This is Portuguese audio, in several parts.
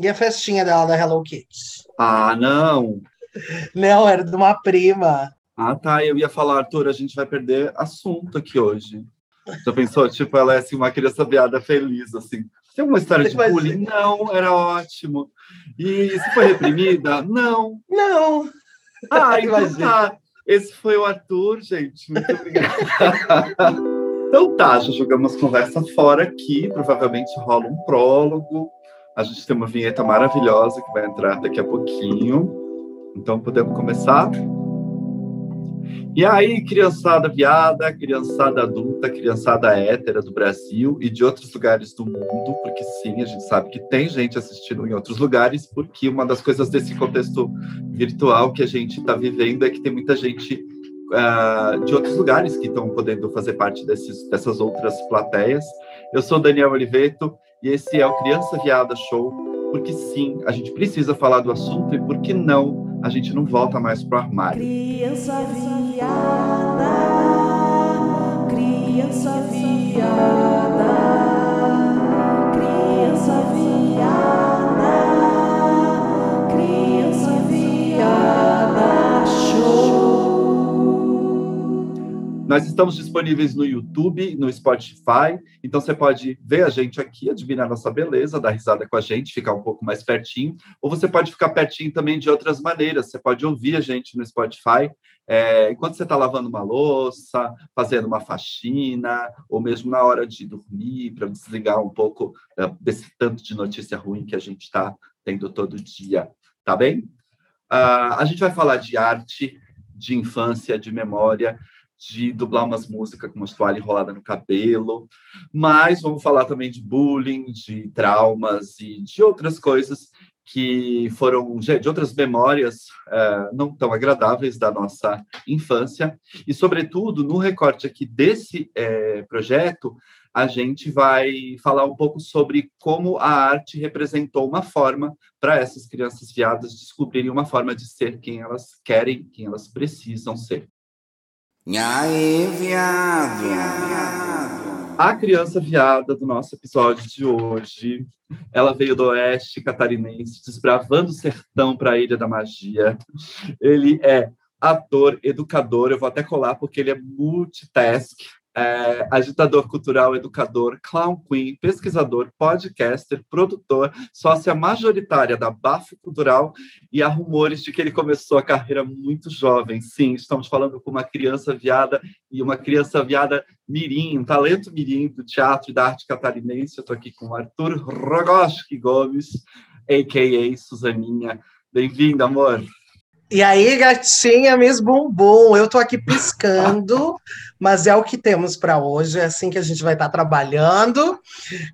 E a festinha dela da Hello Kitty? Ah, não. Não, era de uma prima. Ah, tá. Eu ia falar, Arthur, a gente vai perder assunto aqui hoje. Já pensou? Tipo, ela é assim, uma criança viada feliz, assim. Tem uma história de bullying? Não, era ótimo. E você foi reprimida? Não. Não. Ah, então tá. Esse foi o Arthur, gente. Muito obrigada. então tá, já jogamos conversa fora aqui. Provavelmente rola um prólogo. A gente tem uma vinheta maravilhosa que vai entrar daqui a pouquinho. Então podemos começar? E aí, criançada viada, criançada adulta, criançada hétera do Brasil e de outros lugares do mundo, porque sim, a gente sabe que tem gente assistindo em outros lugares, porque uma das coisas desse contexto virtual que a gente está vivendo é que tem muita gente uh, de outros lugares que estão podendo fazer parte desses, dessas outras plateias. Eu sou Daniel Oliveto e esse é o Criança Viada Show, porque sim, a gente precisa falar do assunto e por que não a gente não volta mais pro armário. Criança viada, criança viada, criança viada, criança viada, Nós estamos disponíveis no YouTube, no Spotify, então você pode ver a gente aqui, admirar nossa beleza, dar risada com a gente, ficar um pouco mais pertinho, ou você pode ficar pertinho também de outras maneiras. Você pode ouvir a gente no Spotify é, enquanto você está lavando uma louça, fazendo uma faxina, ou mesmo na hora de dormir, para desligar um pouco é, desse tanto de notícia ruim que a gente está tendo todo dia. Tá bem? Uh, a gente vai falar de arte, de infância, de memória, de dublar umas músicas com uma toalha enrolada no cabelo, mas vamos falar também de bullying, de traumas e de outras coisas que foram de outras memórias uh, não tão agradáveis da nossa infância e, sobretudo, no recorte aqui desse uh, projeto, a gente vai falar um pouco sobre como a arte representou uma forma para essas crianças viadas descobrirem uma forma de ser quem elas querem, quem elas precisam ser. E aí, viado? A criança viada do nosso episódio de hoje, ela veio do oeste catarinense, desbravando o sertão para a Ilha da Magia. Ele é ator, educador, eu vou até colar porque ele é multitask, é, agitador cultural, educador, clown queen, pesquisador, podcaster, produtor, sócia majoritária da Bafo Cultural e há rumores de que ele começou a carreira muito jovem. Sim, estamos falando com uma criança viada e uma criança viada mirim, um talento mirim do teatro e da arte catarinense. Eu estou aqui com Arthur Rogoski Gomes, a.k.a. Suzaninha. Bem-vindo, amor. E aí, gatinha, Miss Bumbum, eu tô aqui piscando, mas é o que temos para hoje, é assim que a gente vai estar tá trabalhando.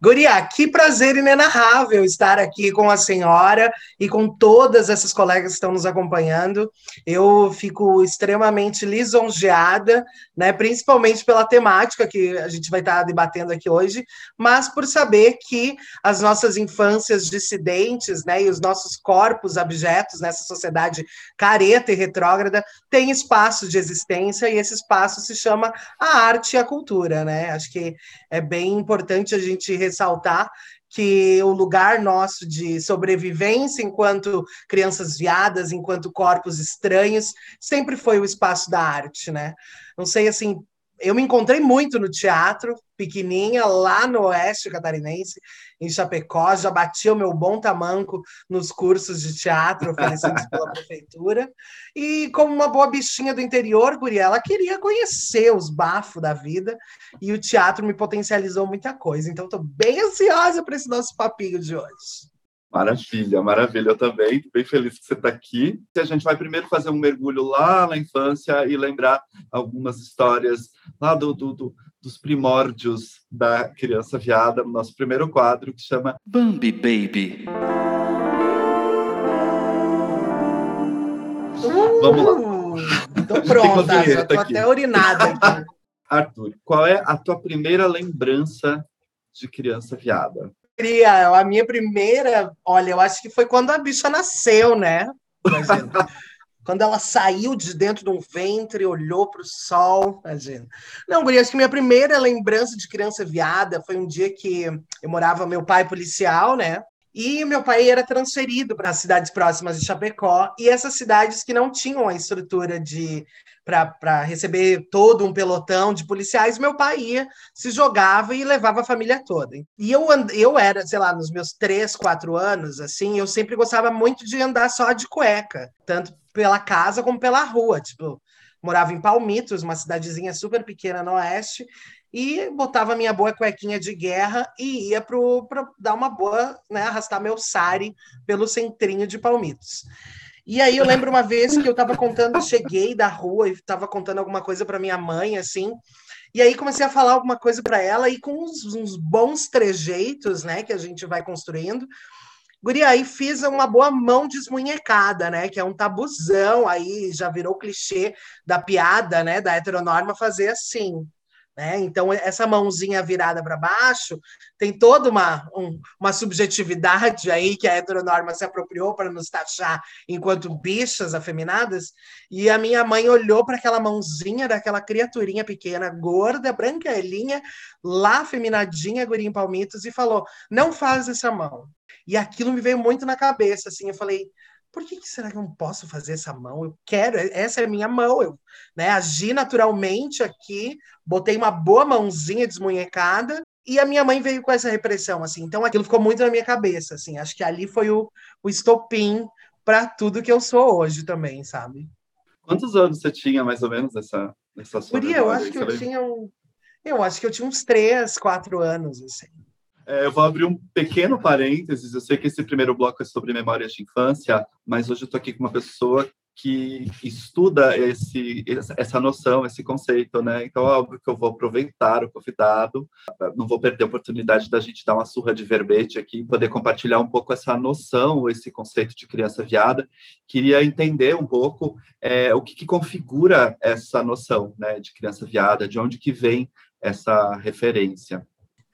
Guria, que prazer inenarrável estar aqui com a senhora e com todas essas colegas que estão nos acompanhando. Eu fico extremamente lisonjeada, né, principalmente pela temática que a gente vai estar tá debatendo aqui hoje, mas por saber que as nossas infâncias dissidentes, né, e os nossos corpos abjetos nessa sociedade careta e retrógrada, tem espaço de existência e esse espaço se chama a arte e a cultura, né? Acho que é bem importante a gente ressaltar que o lugar nosso de sobrevivência enquanto crianças viadas, enquanto corpos estranhos, sempre foi o espaço da arte, né? Não sei assim, eu me encontrei muito no teatro, pequenininha, lá no oeste catarinense, em Chapecó, já batia o meu bom tamanco nos cursos de teatro oferecidos pela prefeitura, e como uma boa bichinha do interior, Guria, ela queria conhecer os bafos da vida, e o teatro me potencializou muita coisa, então estou bem ansiosa para esse nosso papinho de hoje. Maravilha, maravilha. Eu também estou bem feliz que você está aqui. A gente vai primeiro fazer um mergulho lá na infância e lembrar algumas histórias lá do, do, do dos primórdios da criança viada, no nosso primeiro quadro, que chama Bambi Baby. Uh, Vamos lá. Tô pronta, aqui. até urinada aqui. Arthur, qual é a tua primeira lembrança de criança viada? A minha primeira, olha, eu acho que foi quando a bicha nasceu, né? Imagina. quando ela saiu de dentro de um ventre, olhou para o sol, imagina. Não, Guria, acho que minha primeira lembrança de criança viada foi um dia que eu morava, meu pai policial, né? E meu pai era transferido para as cidades próximas de Chapecó, e essas cidades que não tinham a estrutura de para receber todo um pelotão de policiais, meu pai ia, se jogava e levava a família toda. E eu, eu era, sei lá, nos meus três, quatro anos, assim, eu sempre gostava muito de andar só de cueca, tanto pela casa como pela rua. Tipo, morava em Palmitos, uma cidadezinha super pequena no oeste, e botava minha boa cuequinha de guerra e ia para dar uma boa, né, arrastar meu sari pelo centrinho de Palmitos. E aí eu lembro uma vez que eu estava contando, cheguei da rua e estava contando alguma coisa para minha mãe, assim, e aí comecei a falar alguma coisa para ela e com uns, uns, bons trejeitos, né, que a gente vai construindo. Guria, aí fiz uma boa mão desmunhecada, né, que é um tabuzão, aí já virou clichê da piada, né, da heteronorma fazer assim. Né? Então, essa mãozinha virada para baixo tem toda uma, um, uma subjetividade aí que a heteronorma se apropriou para nos taxar enquanto bichas afeminadas. E a minha mãe olhou para aquela mãozinha daquela criaturinha pequena, gorda, branquelinha, lá afeminadinha, guria em palmitos, e falou: Não faz essa mão. E aquilo me veio muito na cabeça, assim, eu falei, por que, que, será que eu não posso fazer essa mão? Eu quero, essa é a minha mão. Eu né, agi naturalmente aqui, botei uma boa mãozinha desmunhecada e a minha mãe veio com essa repressão, assim. Então aquilo ficou muito na minha cabeça, assim. Acho que ali foi o, o estopim para tudo que eu sou hoje também, sabe? Quantos anos você tinha, mais ou menos, nessa, nessa sua Por eu acho que eu tinha um, Eu acho que eu tinha uns três, quatro anos, assim. É, eu vou abrir um pequeno parênteses. Eu sei que esse primeiro bloco é sobre memórias de infância, mas hoje eu estou aqui com uma pessoa que estuda esse, essa noção, esse conceito, né? Então, é óbvio que eu vou aproveitar o convidado, não vou perder a oportunidade da gente dar uma surra de verbete aqui, poder compartilhar um pouco essa noção, esse conceito de criança viada. Queria entender um pouco é, o que, que configura essa noção, né, de criança viada, de onde que vem essa referência.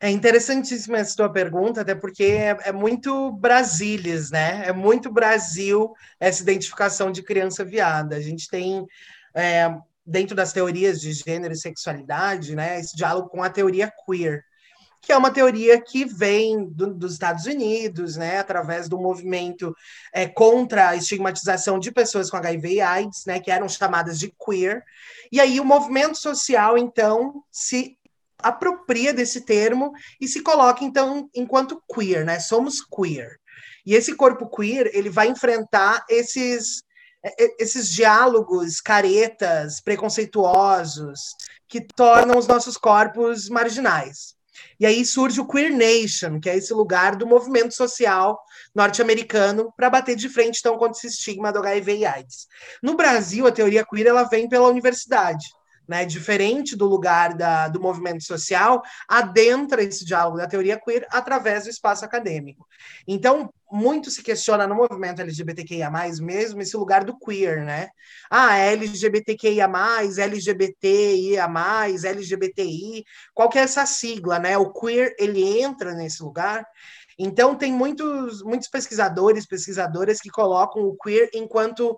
É interessantíssima essa tua pergunta, até porque é, é, muito Brasilis, né? É muito Brasil essa identificação de criança viada. A gente tem, é, dentro das teorias de gênero e sexualidade, né, esse diálogo com a teoria queer, que é uma teoria que vem do, dos Estados Unidos, né, através do movimento é, contra a estigmatização de pessoas com HIV e AIDS, né, que eram chamadas de queer. E aí o movimento social, então, se apropria desse termo e se coloca, então, enquanto queer, né? Somos queer. E esse corpo queer, ele vai enfrentar esses, esses diálogos caretas, preconceituosos, que tornam os nossos corpos marginais. E aí surge o Queer Nation, que é esse lugar do movimento social norte-americano para bater de frente então contra esse estigma do HIV e AIDS. No Brasil, a teoria queer ela vem pela universidade né, diferente do lugar da, do movimento social, adentra esse diálogo da teoria queer através do espaço acadêmico. Então, muito se questiona no movimento LGBTQIA+, mesmo esse lugar do queer, né? Ah, LGBTQIA+, LGBTIA+, LGBTI, qual que é essa sigla, né? O queer, ele entra nesse lugar então, tem muitos, muitos pesquisadores, pesquisadoras que colocam o queer enquanto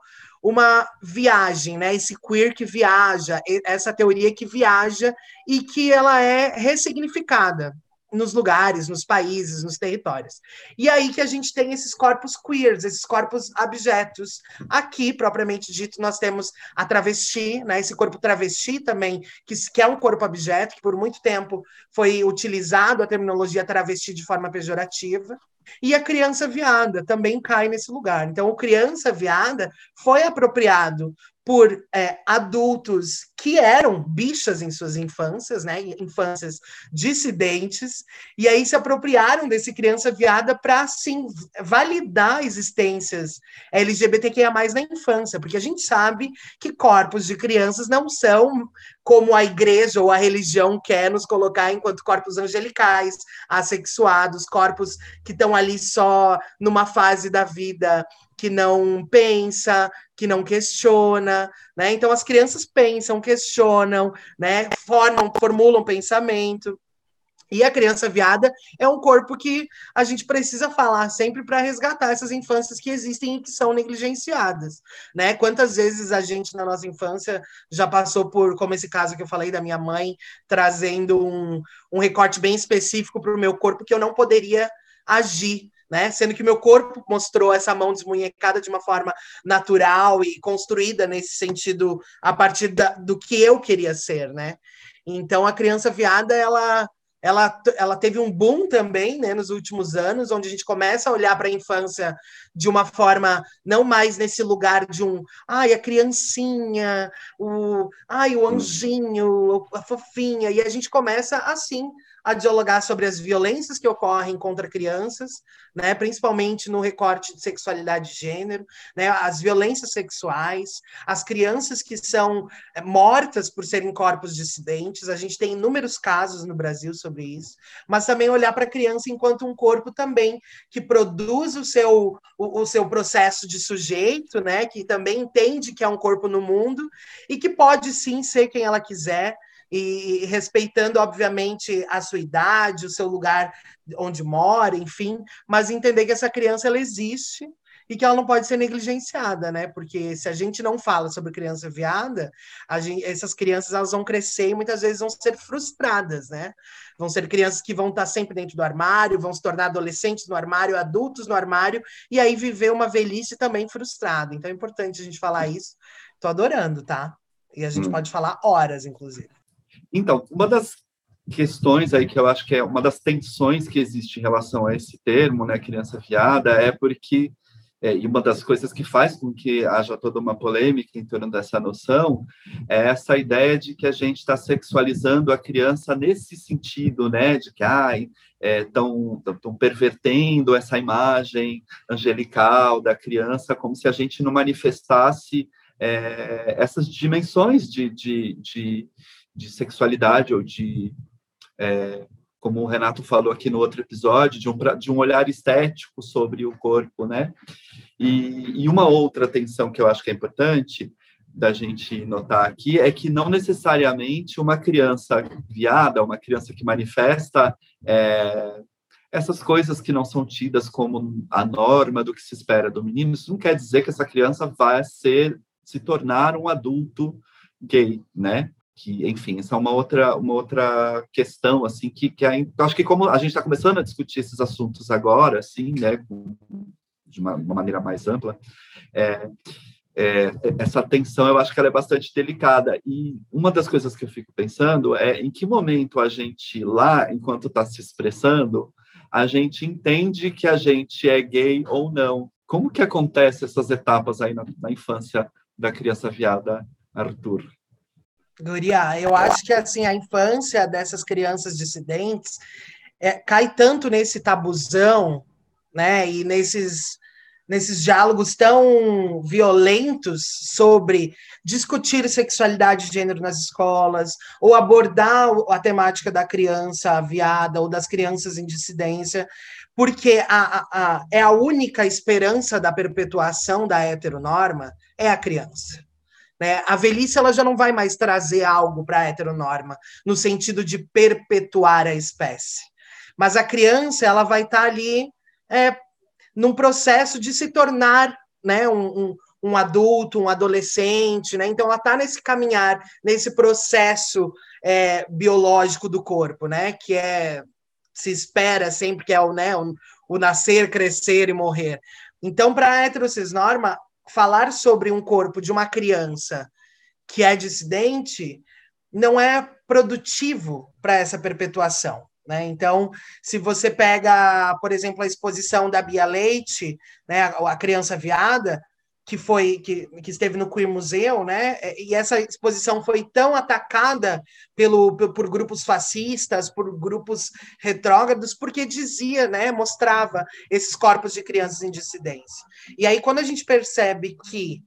uma viagem, né? Esse queer que viaja, essa teoria que viaja e que ela é ressignificada nos lugares, nos países, nos territórios. E aí que a gente tem esses corpos queers, esses corpos abjetos. Aqui, propriamente dito, nós temos a travesti, né? Esse corpo travesti também, que, que é um corpo abjeto, que por muito tempo foi utilizado a terminologia travesti de forma pejorativa. E a criança viada também cai nesse lugar. Então, o criança viada foi apropriado por é, adultos que eram bichas em suas infâncias, né, infâncias dissidentes, e aí se apropriaram desse criança viada para, assim, validar existências LGBTQIA+, na infância, porque a gente sabe que corpos de crianças não são como a igreja ou a religião quer nos colocar enquanto corpos angelicais, assexuados, corpos que estão ali só numa fase da vida que não pensa, que não questiona, né? Então as crianças pensam, questionam, né? Formam, formulam pensamento. E a criança viada é um corpo que a gente precisa falar sempre para resgatar essas infâncias que existem e que são negligenciadas, né? Quantas vezes a gente na nossa infância já passou por, como esse caso que eu falei da minha mãe, trazendo um, um recorte bem específico para o meu corpo que eu não poderia agir né? Sendo que meu corpo mostrou essa mão desmunhecada de uma forma natural e construída nesse sentido a partir da, do que eu queria ser, né? Então a criança viada ela ela, ela teve um boom também né, nos últimos anos, onde a gente começa a olhar para a infância de uma forma não mais nesse lugar de um ai, a criancinha, o ai, o anjinho, a fofinha, e a gente começa assim a dialogar sobre as violências que ocorrem contra crianças, né, principalmente no recorte de sexualidade de gênero, né, as violências sexuais, as crianças que são eh, mortas por serem corpos dissidentes. A gente tem inúmeros casos no Brasil sobre isso, mas também olhar para a criança enquanto um corpo também que produz o seu, o, o seu processo de sujeito, né, que também entende que é um corpo no mundo e que pode sim ser quem ela quiser e respeitando, obviamente, a sua idade, o seu lugar onde mora, enfim, mas entender que essa criança ela existe e que ela não pode ser negligenciada, né? Porque se a gente não fala sobre criança viada, gente, essas crianças elas vão crescer e muitas vezes vão ser frustradas, né? Vão ser crianças que vão estar sempre dentro do armário, vão se tornar adolescentes no armário, adultos no armário, e aí viver uma velhice também frustrada. Então é importante a gente falar isso. Tô adorando, tá? E a gente hum. pode falar horas, inclusive. Então, uma das questões aí que eu acho que é uma das tensões que existe em relação a esse termo, né, criança viada, é porque é, e uma das coisas que faz com que haja toda uma polêmica em torno dessa noção é essa ideia de que a gente está sexualizando a criança nesse sentido, né, de que ai, estão é, pervertendo essa imagem angelical da criança, como se a gente não manifestasse é, essas dimensões de, de, de, de sexualidade ou de, é, como o Renato falou aqui no outro episódio, de um, de um olhar estético sobre o corpo, né? E, e uma outra tensão que eu acho que é importante da gente notar aqui é que não necessariamente uma criança viada, uma criança que manifesta é, essas coisas que não são tidas como a norma do que se espera do menino, isso não quer dizer que essa criança vai ser se tornar um adulto gay, né? Que enfim essa é uma outra uma outra questão assim que, que acho que como a gente está começando a discutir esses assuntos agora assim né de uma, uma maneira mais ampla é, é, essa tensão eu acho que ela é bastante delicada. E uma das coisas que eu fico pensando é em que momento a gente lá enquanto está se expressando a gente entende que a gente é gay ou não. Como que acontece essas etapas aí na, na infância da criança viada Arthur Guria, eu acho que assim a infância dessas crianças dissidentes é, cai tanto nesse tabuzão, né, e nesses nesses diálogos tão violentos sobre discutir sexualidade de gênero nas escolas, ou abordar a temática da criança viada ou das crianças em dissidência, porque a, a, a, é a única esperança da perpetuação da heteronorma é a criança. Né? A velhice ela já não vai mais trazer algo para a heteronorma, no sentido de perpetuar a espécie. Mas a criança ela vai estar tá ali é, num processo de se tornar né, um, um, um adulto, um adolescente, né? Então ela está nesse caminhar, nesse processo é, biológico do corpo, né? Que é se espera sempre que é o, né, o, o nascer, crescer e morrer. Então, para a heterocisnorma, falar sobre um corpo de uma criança que é dissidente não é produtivo para essa perpetuação. Né? Então, se você pega, por exemplo, a exposição da Bia Leite, né, a criança viada, que foi que, que esteve no Queer Museu, né? E essa exposição foi tão atacada pelo, por grupos fascistas, por grupos retrógrados, porque dizia, né, mostrava esses corpos de crianças em dissidência. E aí quando a gente percebe que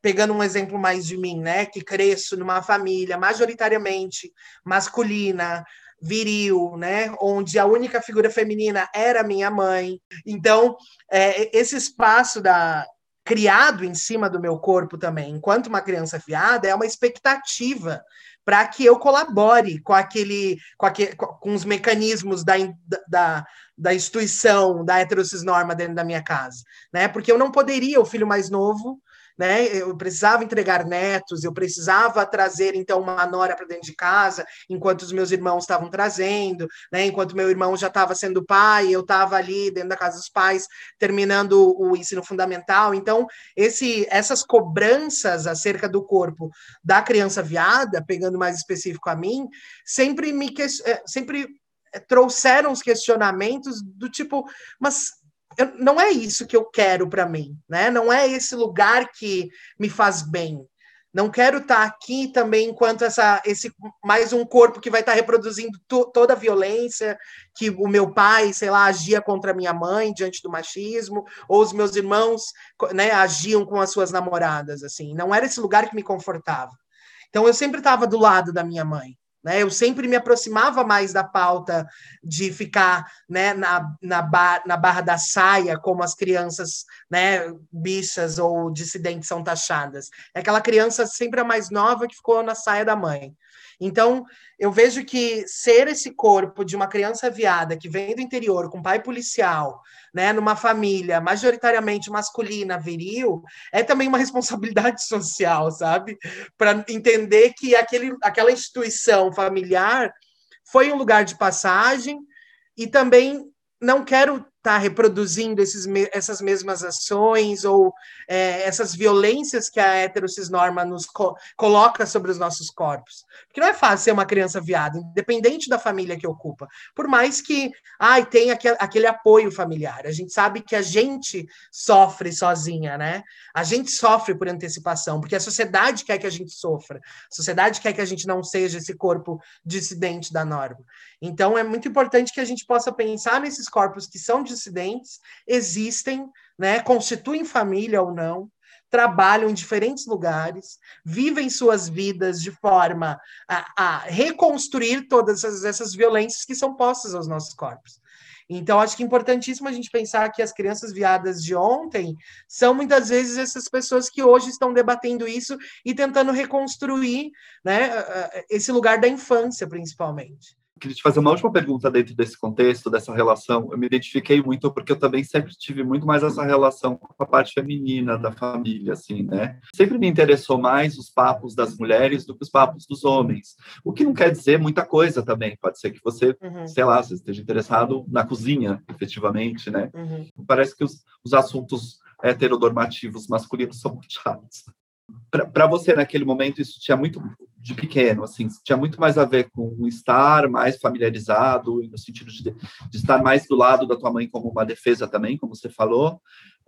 pegando um exemplo mais de mim, né, que cresço numa família majoritariamente masculina, viril, né, onde a única figura feminina era minha mãe. Então, é, esse espaço da criado em cima do meu corpo também, enquanto uma criança viada, é uma expectativa para que eu colabore com aquele, com, aquele, com os mecanismos da, da, da instituição da heterocisnorma dentro da minha casa, né? Porque eu não poderia, o filho mais novo, né? Eu precisava entregar netos, eu precisava trazer então uma nora para dentro de casa, enquanto os meus irmãos estavam trazendo, né? Enquanto meu irmão já estava sendo pai, eu estava ali dentro da casa dos pais terminando o ensino fundamental. Então, esse, essas cobranças acerca do corpo da criança viada, pegando mais específico a mim, sempre me eh, sempre eh, trouxeram os questionamentos do tipo, mas eu, não é isso que eu quero para mim, né? Não é esse lugar que me faz bem. Não quero estar tá aqui também enquanto essa, esse mais um corpo que vai estar tá reproduzindo to, toda a violência que o meu pai, sei lá, agia contra a minha mãe diante do machismo, ou os meus irmãos, né, agiam com as suas namoradas, assim. Não era esse lugar que me confortava. Então eu sempre estava do lado da minha mãe. Né? Eu sempre me aproximava mais da pauta de ficar né, na, na, bar, na barra da saia, como as crianças né, bichas ou dissidentes são taxadas. É aquela criança sempre a mais nova que ficou na saia da mãe. Então, eu vejo que ser esse corpo de uma criança viada que vem do interior com pai policial, né, numa família majoritariamente masculina, viril, é também uma responsabilidade social, sabe? Para entender que aquele, aquela instituição familiar foi um lugar de passagem e também não quero estar tá reproduzindo esses, essas mesmas ações ou é, essas violências que a heterocisnorma nos co coloca sobre os nossos corpos. Porque não é fácil ser uma criança viada, independente da família que ocupa. Por mais que ai, tenha aquele, aquele apoio familiar. A gente sabe que a gente sofre sozinha, né? A gente sofre por antecipação, porque a sociedade quer que a gente sofra. A sociedade quer que a gente não seja esse corpo dissidente da norma. Então, é muito importante que a gente possa pensar nesses corpos que são dissidentes, existem, né, constituem família ou não, trabalham em diferentes lugares, vivem suas vidas de forma a, a reconstruir todas essas, essas violências que são postas aos nossos corpos. Então, acho que é importantíssimo a gente pensar que as crianças viadas de ontem são muitas vezes essas pessoas que hoje estão debatendo isso e tentando reconstruir né, esse lugar da infância, principalmente queria te fazer uma última pergunta dentro desse contexto, dessa relação. Eu me identifiquei muito porque eu também sempre tive muito mais essa relação com a parte feminina da família, assim, né? Sempre me interessou mais os papos das mulheres do que os papos dos homens. O que não quer dizer muita coisa também. Pode ser que você, uhum. sei lá, você esteja interessado na cozinha, efetivamente, né? Uhum. Parece que os, os assuntos heteronormativos masculinos são muito chatos para você naquele momento isso tinha muito de pequeno assim tinha muito mais a ver com estar mais familiarizado no sentido de, de estar mais do lado da tua mãe como uma defesa também como você falou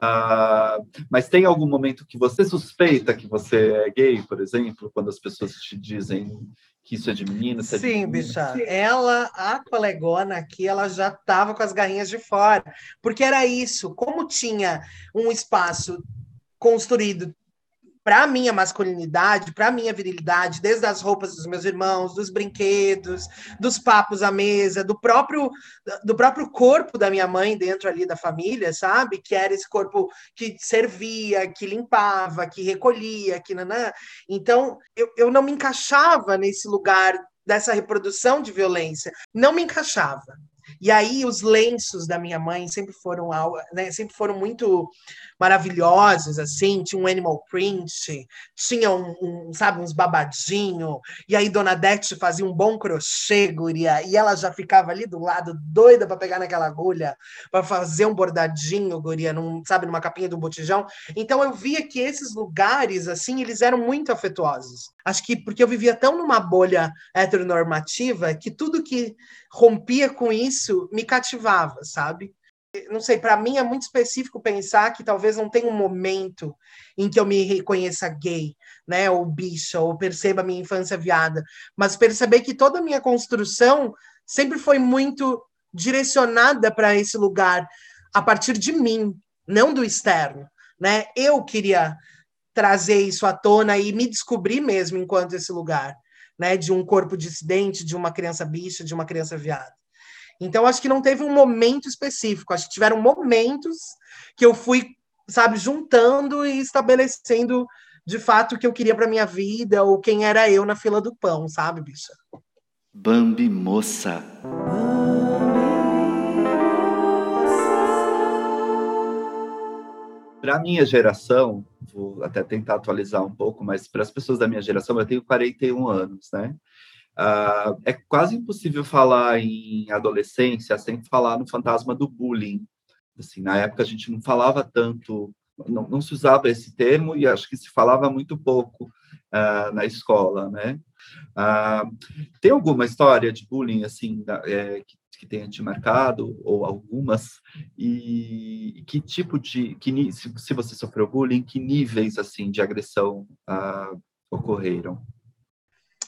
uh, mas tem algum momento que você suspeita que você é gay por exemplo quando as pessoas te dizem que isso é de menina Sim, é de menina? bicha. Ela, a colegona aqui, ela já estava com as garrinhas de fora, porque era isso. Como tinha um espaço construído para minha masculinidade, para minha virilidade, desde as roupas dos meus irmãos, dos brinquedos, dos papos à mesa, do próprio do próprio corpo da minha mãe dentro ali da família, sabe? Que era esse corpo que servia, que limpava, que recolhia, que nanã. Então, eu, eu não me encaixava nesse lugar dessa reprodução de violência, não me encaixava. E aí os lenços da minha mãe sempre foram, né, sempre foram muito maravilhosos, assim, tinha um animal print, tinha um, um sabe, uns babadinho, e aí Dona Dete fazia um bom crochê, guria, e ela já ficava ali do lado, doida para pegar naquela agulha, para fazer um bordadinho, guria, num, sabe, numa capinha do botijão. Então eu via que esses lugares, assim, eles eram muito afetuosos. Acho que porque eu vivia tão numa bolha heteronormativa que tudo que rompia com isso me cativava, sabe? Não sei, para mim é muito específico pensar que talvez não tenha um momento em que eu me reconheça gay, né, ou bicha, ou perceba minha infância viada, mas perceber que toda a minha construção sempre foi muito direcionada para esse lugar a partir de mim, não do externo, né? Eu queria trazer isso à tona e me descobrir mesmo enquanto esse lugar né, de um corpo dissidente, de uma criança bicha, de uma criança viada. Então, acho que não teve um momento específico, acho que tiveram momentos que eu fui, sabe, juntando e estabelecendo de fato o que eu queria para minha vida ou quem era eu na fila do pão, sabe, bicha? Bambi moça. Para a minha geração, vou até tentar atualizar um pouco, mas para as pessoas da minha geração, eu tenho 41 anos, né? Uh, é quase impossível falar em adolescência sem falar no fantasma do bullying. Assim, na época a gente não falava tanto, não, não se usava esse termo e acho que se falava muito pouco uh, na escola, né? Uh, tem alguma história de bullying assim da, é, que, que tenha te marcado ou algumas e, que tipo de que se, se você sofreu bullying, que níveis assim de agressão ocorreram?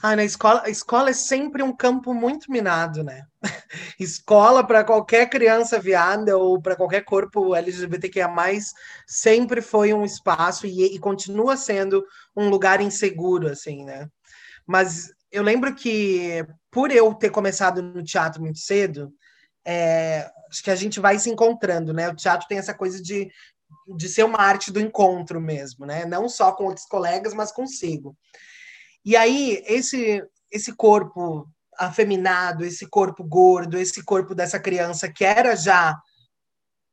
Ah, na escola, a escola é sempre um campo muito minado, né? escola para qualquer criança viada ou para qualquer corpo LGBTQIA+, sempre foi um espaço e, e, continua sendo um lugar inseguro, assim, né? Mas eu lembro que, por eu ter começado no teatro muito cedo, é, acho que a gente vai se encontrando, né? O teatro tem essa coisa de, de ser uma arte do encontro mesmo, né? Não só com outros colegas, mas consigo. E aí, esse, esse corpo afeminado, esse corpo gordo, esse corpo dessa criança que era já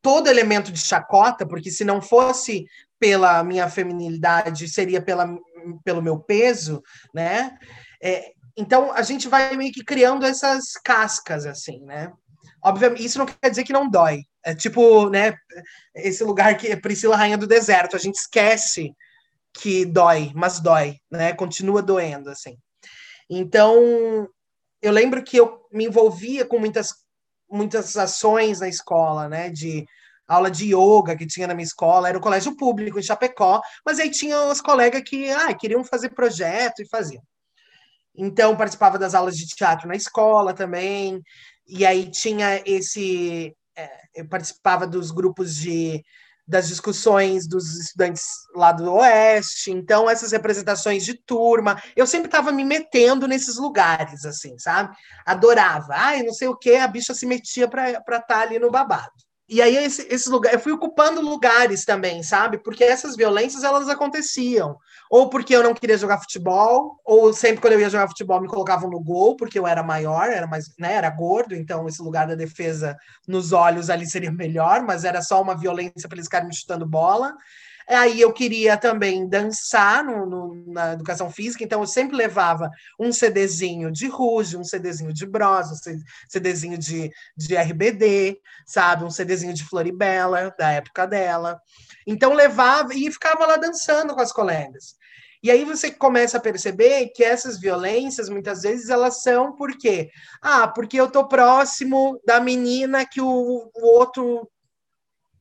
todo elemento de chacota, porque se não fosse pela minha feminilidade, seria pela, pelo meu peso, né? É, então a gente vai meio que criando essas cascas, assim, né? Obviamente, isso não quer dizer que não dói. É tipo, né? Esse lugar que é Priscila Rainha do Deserto, a gente esquece que dói, mas dói, né? Continua doendo, assim. Então, eu lembro que eu me envolvia com muitas, muitas ações na escola, né? De aula de yoga que tinha na minha escola, era um colégio público em Chapecó, mas aí tinha os colegas que ah, queriam fazer projeto e faziam. Então, participava das aulas de teatro na escola também, e aí tinha esse. É, eu participava dos grupos de das discussões dos estudantes lá do Oeste, então essas representações de turma, eu sempre estava me metendo nesses lugares, assim, sabe? Adorava. Ai, não sei o que, a bicha se metia para estar tá ali no babado. E aí esse, esse lugar, eu fui ocupando lugares também, sabe? Porque essas violências elas aconteciam, ou porque eu não queria jogar futebol, ou sempre quando eu ia jogar futebol me colocavam no gol porque eu era maior, era mais, né, era gordo, então esse lugar da defesa nos olhos ali seria melhor, mas era só uma violência para eles ficarem me chutando bola. Aí eu queria também dançar no, no, na educação física, então eu sempre levava um CDzinho de Ruge, um CDzinho de Bros, um CDzinho de, de RBD, sabe? Um CDzinho de Floribela, da época dela. Então levava e ficava lá dançando com as colegas. E aí você começa a perceber que essas violências, muitas vezes, elas são por quê? Ah, porque eu tô próximo da menina que o, o outro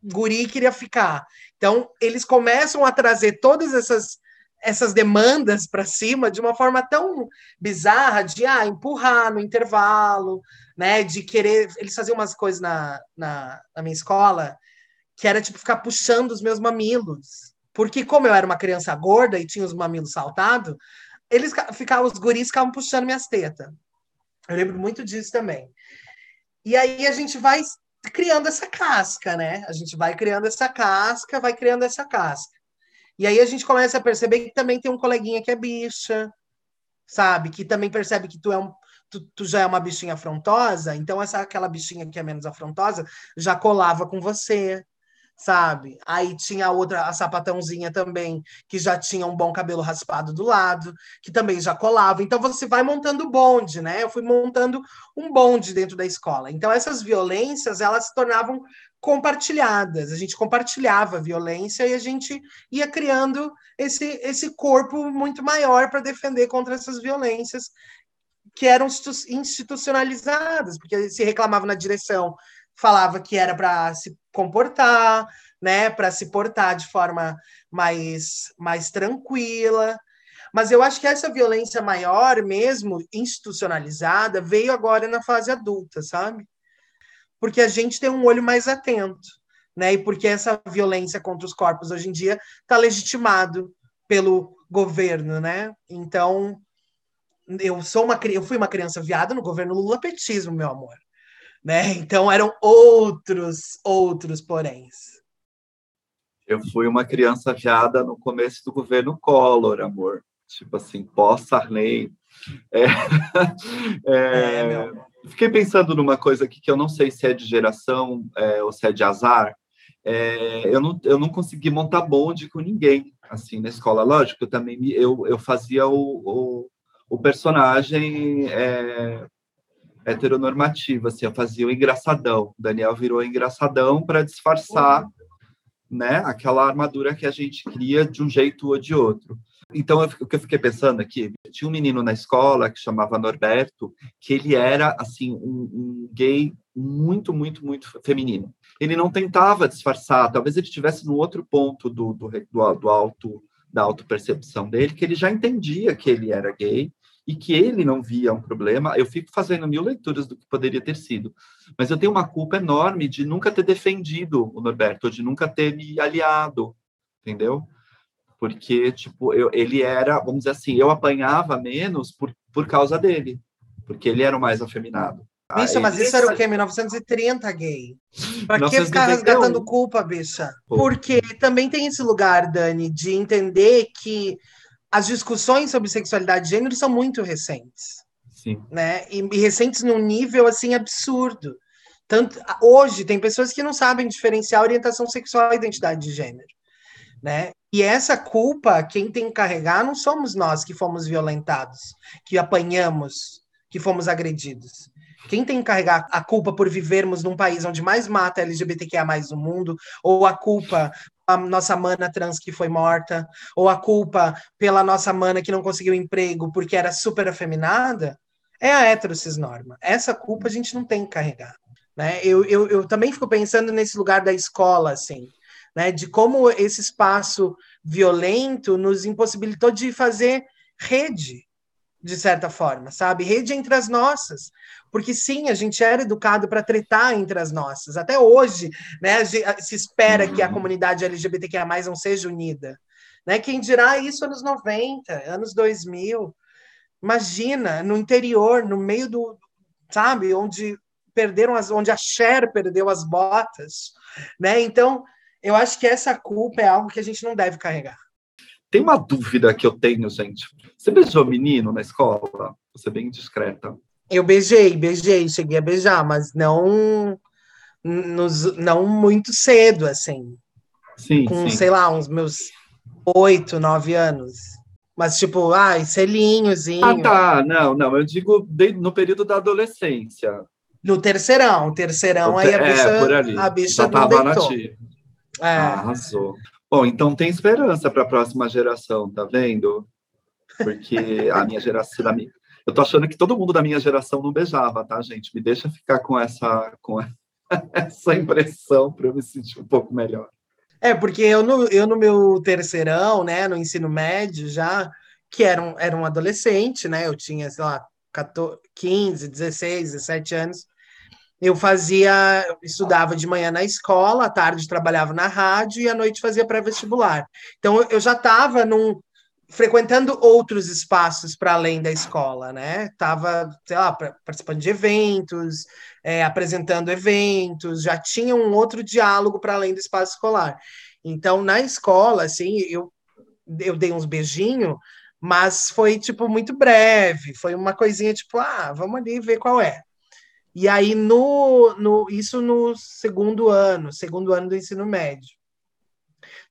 guri queria ficar. Então, eles começam a trazer todas essas, essas demandas para cima de uma forma tão bizarra de ah, empurrar no intervalo, né? De querer. Eles faziam umas coisas na, na, na minha escola que era tipo ficar puxando os meus mamilos. Porque, como eu era uma criança gorda e tinha os mamilos saltados, eles ficavam, os guris ficavam puxando minhas tetas. Eu lembro muito disso também. E aí a gente vai criando essa casca, né? A gente vai criando essa casca, vai criando essa casca. E aí a gente começa a perceber que também tem um coleguinha que é bicha, sabe? Que também percebe que tu é um tu, tu já é uma bichinha afrontosa, então essa aquela bichinha que é menos afrontosa já colava com você sabe? Aí tinha outra, a sapatãozinha também, que já tinha um bom cabelo raspado do lado, que também já colava. Então você vai montando bonde, né? Eu fui montando um bonde dentro da escola. Então essas violências, elas se tornavam compartilhadas. A gente compartilhava a violência e a gente ia criando esse, esse corpo muito maior para defender contra essas violências que eram institucionalizadas, porque se reclamava na direção falava que era para se comportar, né, para se portar de forma mais, mais tranquila. Mas eu acho que essa violência maior, mesmo institucionalizada, veio agora na fase adulta, sabe? Porque a gente tem um olho mais atento, né? E porque essa violência contra os corpos hoje em dia está legitimado pelo governo, né? Então, eu sou uma eu fui uma criança viada no governo Lula petismo, meu amor né? Então eram outros, outros poréns. Eu fui uma criança viada no começo do governo Collor, amor. Tipo assim, pós-Sarney. É, é, é, fiquei pensando numa coisa aqui que eu não sei se é de geração é, ou se é de azar, é, eu, não, eu não consegui montar bonde com ninguém, assim, na escola. Lógico, eu também me- eu, eu fazia o, o, o personagem heteronormativo, assim, eu fazia o engraçadão. Daniel virou engraçadão para disfarçar, né, aquela armadura que a gente cria de um jeito ou de outro. Então, eu, o que eu fiquei pensando aqui, tinha um menino na escola que chamava Norberto, que ele era, assim, um, um gay muito, muito, muito feminino. Ele não tentava disfarçar, talvez ele estivesse no outro ponto do, do, do, do alto, da autopercepção dele, que ele já entendia que ele era gay e que ele não via um problema. Eu fico fazendo mil leituras do que poderia ter sido, mas eu tenho uma culpa enorme de nunca ter defendido o Norberto, de nunca ter me aliado, entendeu? Porque, tipo, eu, ele era, vamos dizer assim, eu apanhava menos por, por causa dele, porque ele era o mais afeminado. Bicha, mas isso era o quê? 1930, gay? Pra que 1931? ficar resgatando culpa, bicha? Porque também tem esse lugar, Dani, de entender que as discussões sobre sexualidade e gênero são muito recentes. Sim. né? E, e recentes num nível assim absurdo. Tanto hoje tem pessoas que não sabem diferenciar orientação sexual e identidade de gênero, né? E essa culpa, quem tem que carregar não somos nós que fomos violentados, que apanhamos, que fomos agredidos. Quem tem que carregar a culpa por vivermos num país onde mais mata LGBTQIA no mundo, ou a culpa a nossa mana trans que foi morta, ou a culpa pela nossa mana que não conseguiu emprego porque era super afeminada, é a heterocisnorma. Essa culpa a gente não tem que carregar. Né? Eu, eu, eu também fico pensando nesse lugar da escola, assim, né? de como esse espaço violento nos impossibilitou de fazer rede, de certa forma, sabe? Rede entre as nossas. Porque sim, a gente era educado para tretar entre as nossas. Até hoje, né, se espera que a comunidade LGBTQIA+, não seja unida. Né? Quem dirá isso anos 90, anos 2000. Imagina, no interior, no meio do, sabe, onde perderam as, onde a Cher perdeu as botas, né? Então, eu acho que essa culpa é algo que a gente não deve carregar. Tem uma dúvida que eu tenho, gente. Você beijou menino na escola? Você é bem discreta. Eu beijei, beijei, cheguei a beijar, mas não nos, não muito cedo, assim, Sim, com, sim. sei lá, uns meus oito, nove anos. Mas, tipo, ai, selinhozinho. Ah, tá. Não, não. Eu digo de- no período da adolescência. No terceirão, terceirão, aí a é, bicha, por ali. a bicha Já tava deitou. nativa. É. Arrasou. Bom, então tem esperança para a próxima geração, tá vendo? Porque a minha geração, da minha, eu tô achando que todo mundo da minha geração não beijava, tá, gente? Me deixa ficar com essa, com essa impressão para eu me sentir um pouco melhor. É, porque eu no, eu no meu terceirão, né, no ensino médio já, que era um, era um adolescente, né, eu tinha, sei lá, 14, 15, 16, 17 anos, eu fazia, estudava de manhã na escola, à tarde trabalhava na rádio e à noite fazia pré-vestibular. Então eu- já estava num frequentando outros espaços para além da escola, né? Tava, sei lá, participando de eventos, é, apresentando eventos, já tinha um outro diálogo para além do espaço escolar. Então, na escola, assim, eu, eu dei uns beijinhos, mas foi, tipo, muito breve, foi uma coisinha, tipo, ah, vamos ali ver qual é. E aí, no, no, isso no segundo ano, segundo ano do ensino médio.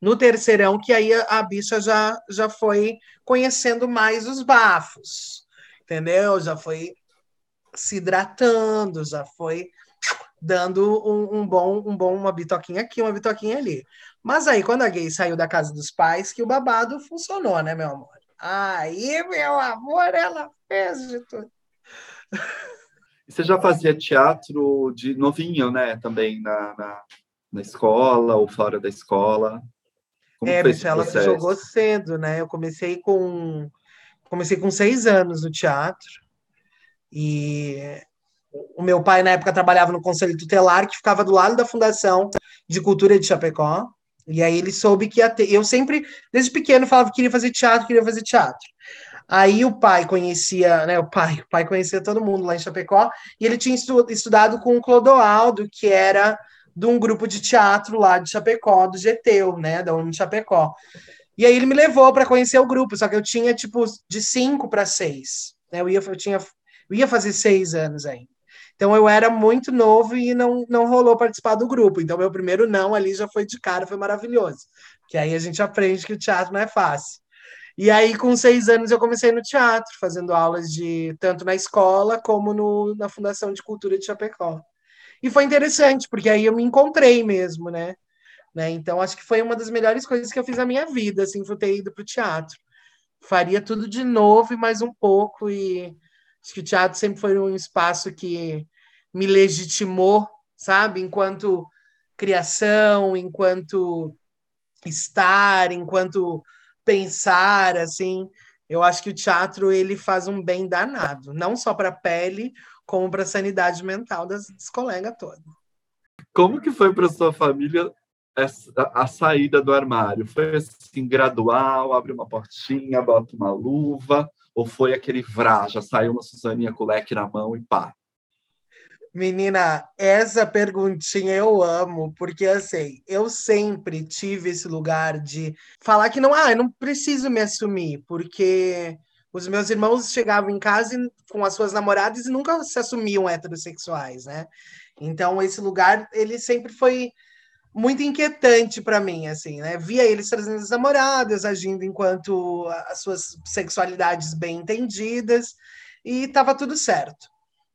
No terceirão, que aí a, a bicha já, já foi conhecendo mais os bafos, entendeu? Já foi se hidratando, já foi dando um, um bom, um bom, uma bitoquinha aqui, uma bitoquinha ali. Mas aí, quando a gay saiu da casa dos pais, que o babado funcionou, né, meu amor? Aí, meu amor, ela fez de tudo. Você já fazia teatro de novinho, né? Também na, na, na escola ou fora da escola. Como é, bicho, ela jogou cedo, né? Eu comecei com comecei com seis anos no teatro e o meu pai na época trabalhava no conselho tutelar que ficava do lado da Fundação de Cultura de Chapecó e aí ele soube que ia ter. Eu sempre desde pequeno falava que queria fazer teatro, queria fazer teatro. Aí o pai conhecia, né? O pai, o pai conhecia todo mundo lá em Chapecó e ele tinha estu- estudado com o Clodoaldo, que era de um grupo de teatro lá de Chapecó, do GTEU, né? Da Uni Chapecó. E aí ele me levou para conhecer o grupo, só que eu tinha tipo de cinco para seis. Né? Eu ia, eu tinha, eu ia fazer seis anos ainda. Então eu era muito novo e não, não rolou participar do grupo. Então meu primeiro não ali já foi de cara, foi maravilhoso. Que aí a gente aprende que o teatro não é fácil. E aí, com seis anos, eu comecei no teatro, fazendo aulas de tanto na escola como no, na Fundação de Cultura de Chapecó. E foi interessante, porque aí eu me encontrei mesmo, né? né? Então, acho que foi uma das melhores coisas que eu fiz na minha vida, assim, foi ter ido para o teatro. Faria tudo de novo e mais um pouco, e acho que o teatro sempre foi um espaço que me legitimou, sabe? Enquanto criação, enquanto estar, enquanto pensar, assim. Eu acho que o teatro ele faz um bem danado, não só para a pele, como para a sanidade mental das, das colegas todas. Como que foi para sua família essa, a saída do armário? Foi assim, gradual, abre uma portinha, bota uma luva, ou foi aquele vrá, já saiu uma Suzaninha com o leque na mão e pá? Menina, essa perguntinha eu amo, porque assim, eu sempre tive esse lugar de falar que não, ah, eu não preciso me assumir, porque os meus irmãos chegavam em casa com as suas namoradas e nunca se assumiam heterossexuais, né? Então esse lugar, ele sempre foi muito inquietante para mim, assim, né? Via eles trazendo as namoradas, agindo enquanto as suas sexualidades bem entendidas, e estava tudo certo.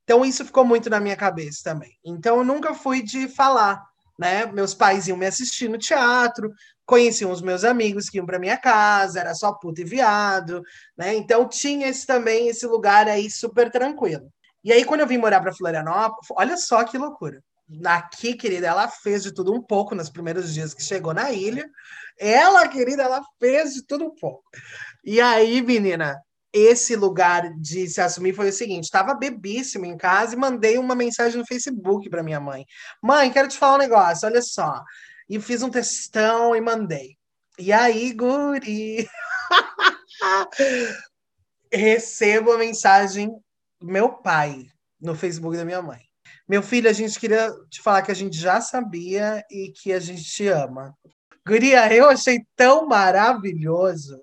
Então isso ficou muito na minha cabeça também. Então eu nunca fui de falar, né? Meus pais iam me assistir no teatro, conheciam os meus amigos que iam para minha casa, era só puta e viado, né? Então tinha esse também esse lugar aí super tranquilo. E aí quando eu vim morar para Florianópolis, olha só que loucura. Aqui, querida, ela fez de tudo um pouco nos primeiros dias que chegou na ilha. Ela, querida, ela fez de tudo um pouco. E aí, menina, esse lugar de se assumir foi o seguinte: estava bebíssimo em casa e mandei uma mensagem no Facebook para minha mãe. Mãe, quero te falar um negócio, olha só. E fiz um textão e mandei. E aí, guri, recebo a mensagem do meu pai no Facebook da minha mãe. Meu filho, a gente queria te falar que a gente já sabia e que a gente te ama. Guria, eu achei tão maravilhoso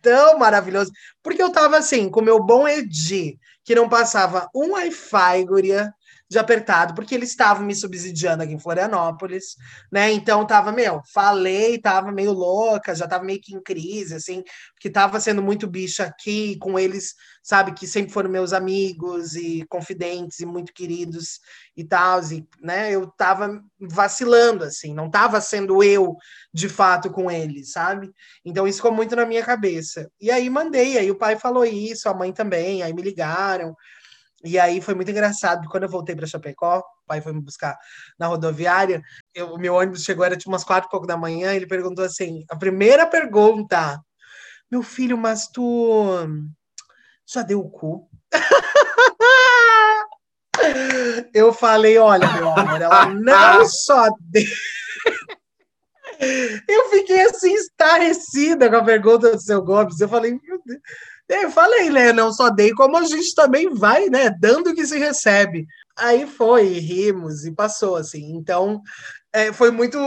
tão maravilhoso. Porque eu tava assim, com o meu bom Edi, que não passava um Wi-Fi, guria, de apertado, porque eles estavam me subsidiando aqui em Florianópolis, né? Então tava, meu, falei, tava meio louca, já tava meio que em crise, assim, porque tava sendo muito bicha aqui, com eles, sabe, que sempre foram meus amigos e confidentes e muito queridos e tal, e, né? Eu tava vacilando, assim, não tava sendo eu de fato com eles, sabe? Então isso ficou muito na minha cabeça. E aí mandei, aí o pai falou isso, a mãe também, aí me ligaram. E aí foi muito engraçado, quando eu voltei para Chapecó, o pai foi me buscar na rodoviária, o meu ônibus chegou, era tipo umas quatro e pouco da manhã, ele perguntou assim, a primeira pergunta, meu filho, mas tu já deu o cu? eu falei, olha, meu amor, ela não só deu... eu fiquei assim, estarrecida com a pergunta do seu Gomes, eu falei, meu Deus... Eu falei, né? Não só dei, como a gente também vai, né? Dando o que se recebe. Aí foi, rimos e passou, assim. Então, é, foi muito,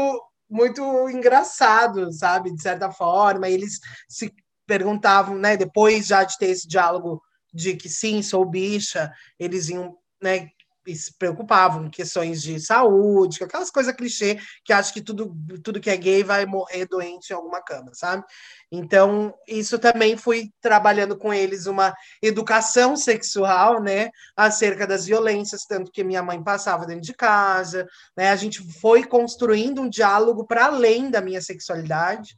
muito engraçado, sabe? De certa forma. Eles se perguntavam, né? Depois já de ter esse diálogo de que sim, sou bicha, eles iam, né? Se preocupavam com questões de saúde, aquelas coisas clichê que acho que tudo, tudo que é gay vai morrer doente em alguma cama, sabe? Então, isso também fui trabalhando com eles uma educação sexual, né, acerca das violências, tanto que minha mãe passava dentro de casa, né? A gente foi construindo um diálogo para além da minha sexualidade.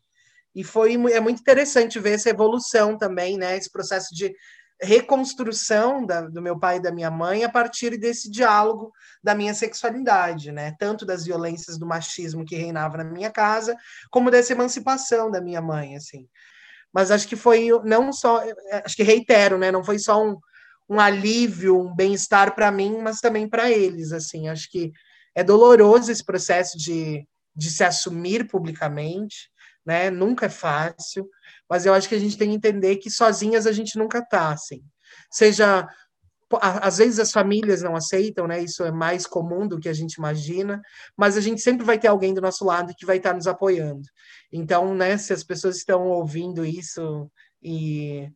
E foi é muito interessante ver essa evolução também, né? Esse processo de reconstrução da, do meu pai e da minha mãe a partir desse diálogo da minha sexualidade, né? Tanto das violências do machismo que reinava na minha casa, como dessa emancipação da minha mãe, assim. Mas acho que foi não só, acho que reitero, né? Não foi só um, um alívio, um bem-estar para mim, mas também para eles, assim. Acho que é doloroso esse processo de, de se assumir publicamente, né? Nunca é fácil mas eu acho que a gente tem que entender que sozinhas a gente nunca está, assim. Seja às vezes as famílias não aceitam, né? Isso é mais comum do que a gente imagina, mas a gente sempre vai ter alguém do nosso lado que vai estar nos apoiando. Então, né, se as pessoas estão ouvindo isso e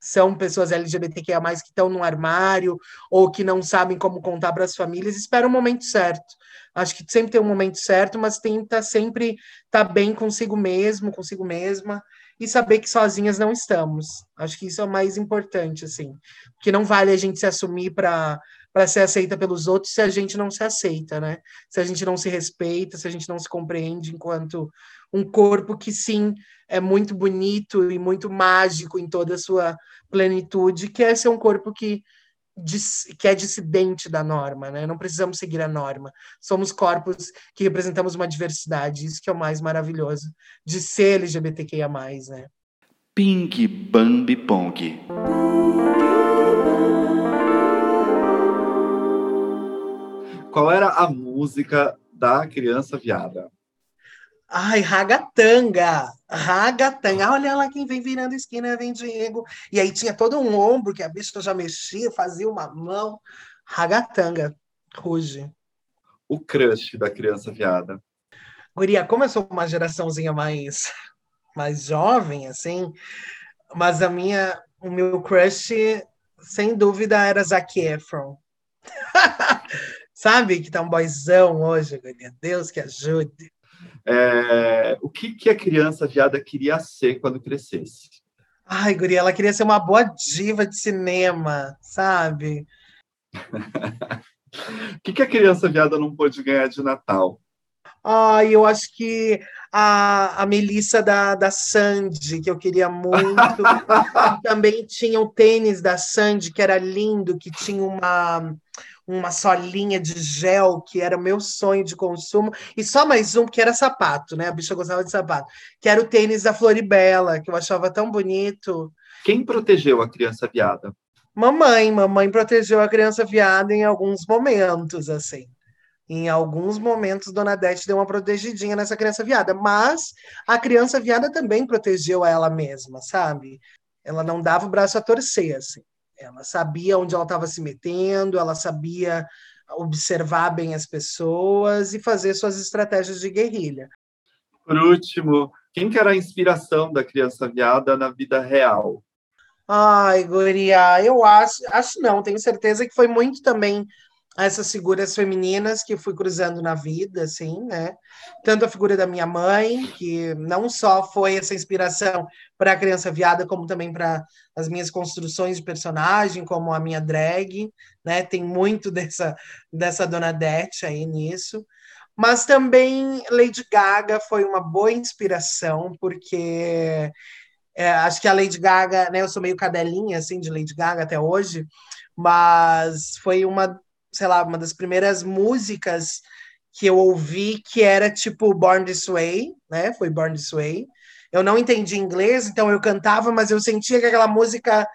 são pessoas LGBTQIA+, que estão no armário, ou que não sabem como contar para as famílias, espera o momento certo. Acho que sempre tem um momento certo, mas tenta sempre estar tá bem consigo mesmo, consigo mesma, e saber que sozinhas não estamos. Acho que isso é o mais importante, assim. Porque não vale a gente se assumir para para ser aceita pelos outros se a gente não se aceita, né? Se a gente não se respeita, se a gente não se compreende enquanto um corpo que sim é muito bonito e muito mágico em toda a sua plenitude, que é ser um corpo que que é dissidente da norma, né? Não precisamos seguir a norma. Somos corpos que representamos uma diversidade, isso que é o mais maravilhoso de ser LGBTQIA+, né? Ping Bambi Pong. Qual era a música da criança viada? Ai, ragatanga, ragatanga. Olha lá quem vem virando esquina, vem Diego. E aí tinha todo um ombro que a bicha já mexia, fazia uma mão. Ragatanga, ruge. O crush da criança viada. Guria, como eu sou uma geraçãozinha mais, mais jovem, assim, mas a minha, o meu crush, sem dúvida, era Zac Efron. Sabe que tá um boizão hoje, Guria? Deus que ajude. É, o que, que a criança viada queria ser quando crescesse? Ai, Guria, ela queria ser uma boa diva de cinema, sabe? O que, que a criança viada não pôde ganhar de Natal? Ai, eu acho que a, a Melissa da, da Sandy, que eu queria muito. também tinha o tênis da Sandy, que era lindo, que tinha uma, uma solinha de gel, que era o meu sonho de consumo, e só mais um, que era sapato, né? A bicha gostava de sapato, que era o tênis da Floribela, que eu achava tão bonito. Quem protegeu a criança viada? Mamãe, mamãe protegeu a criança viada em alguns momentos, assim. Em alguns momentos, Dona Dete deu uma protegidinha nessa criança viada, mas a criança viada também protegeu ela mesma, sabe? Ela não dava o braço a torcer, assim. Ela sabia onde ela estava se metendo, ela sabia observar bem as pessoas e fazer suas estratégias de guerrilha. Por último, quem que era a inspiração da criança viada na vida real? Ai, Guria, eu acho, acho não, tenho certeza que foi muito também essas figuras femininas que fui cruzando na vida, assim, né? Tanto a figura da minha mãe, que não só foi essa inspiração para a criança viada, como também para as minhas construções de personagem, como a minha drag, né? Tem muito dessa, dessa Dona Dete aí nisso. Mas também Lady Gaga foi uma boa inspiração, porque é, acho que a Lady Gaga, né? Eu sou meio cadelinha, assim, de Lady Gaga até hoje, mas foi uma sei lá, uma das primeiras músicas que eu ouvi que era tipo Born This Way, né? Foi Born This Way. Eu não entendi inglês, então eu cantava, mas eu sentia que aquela música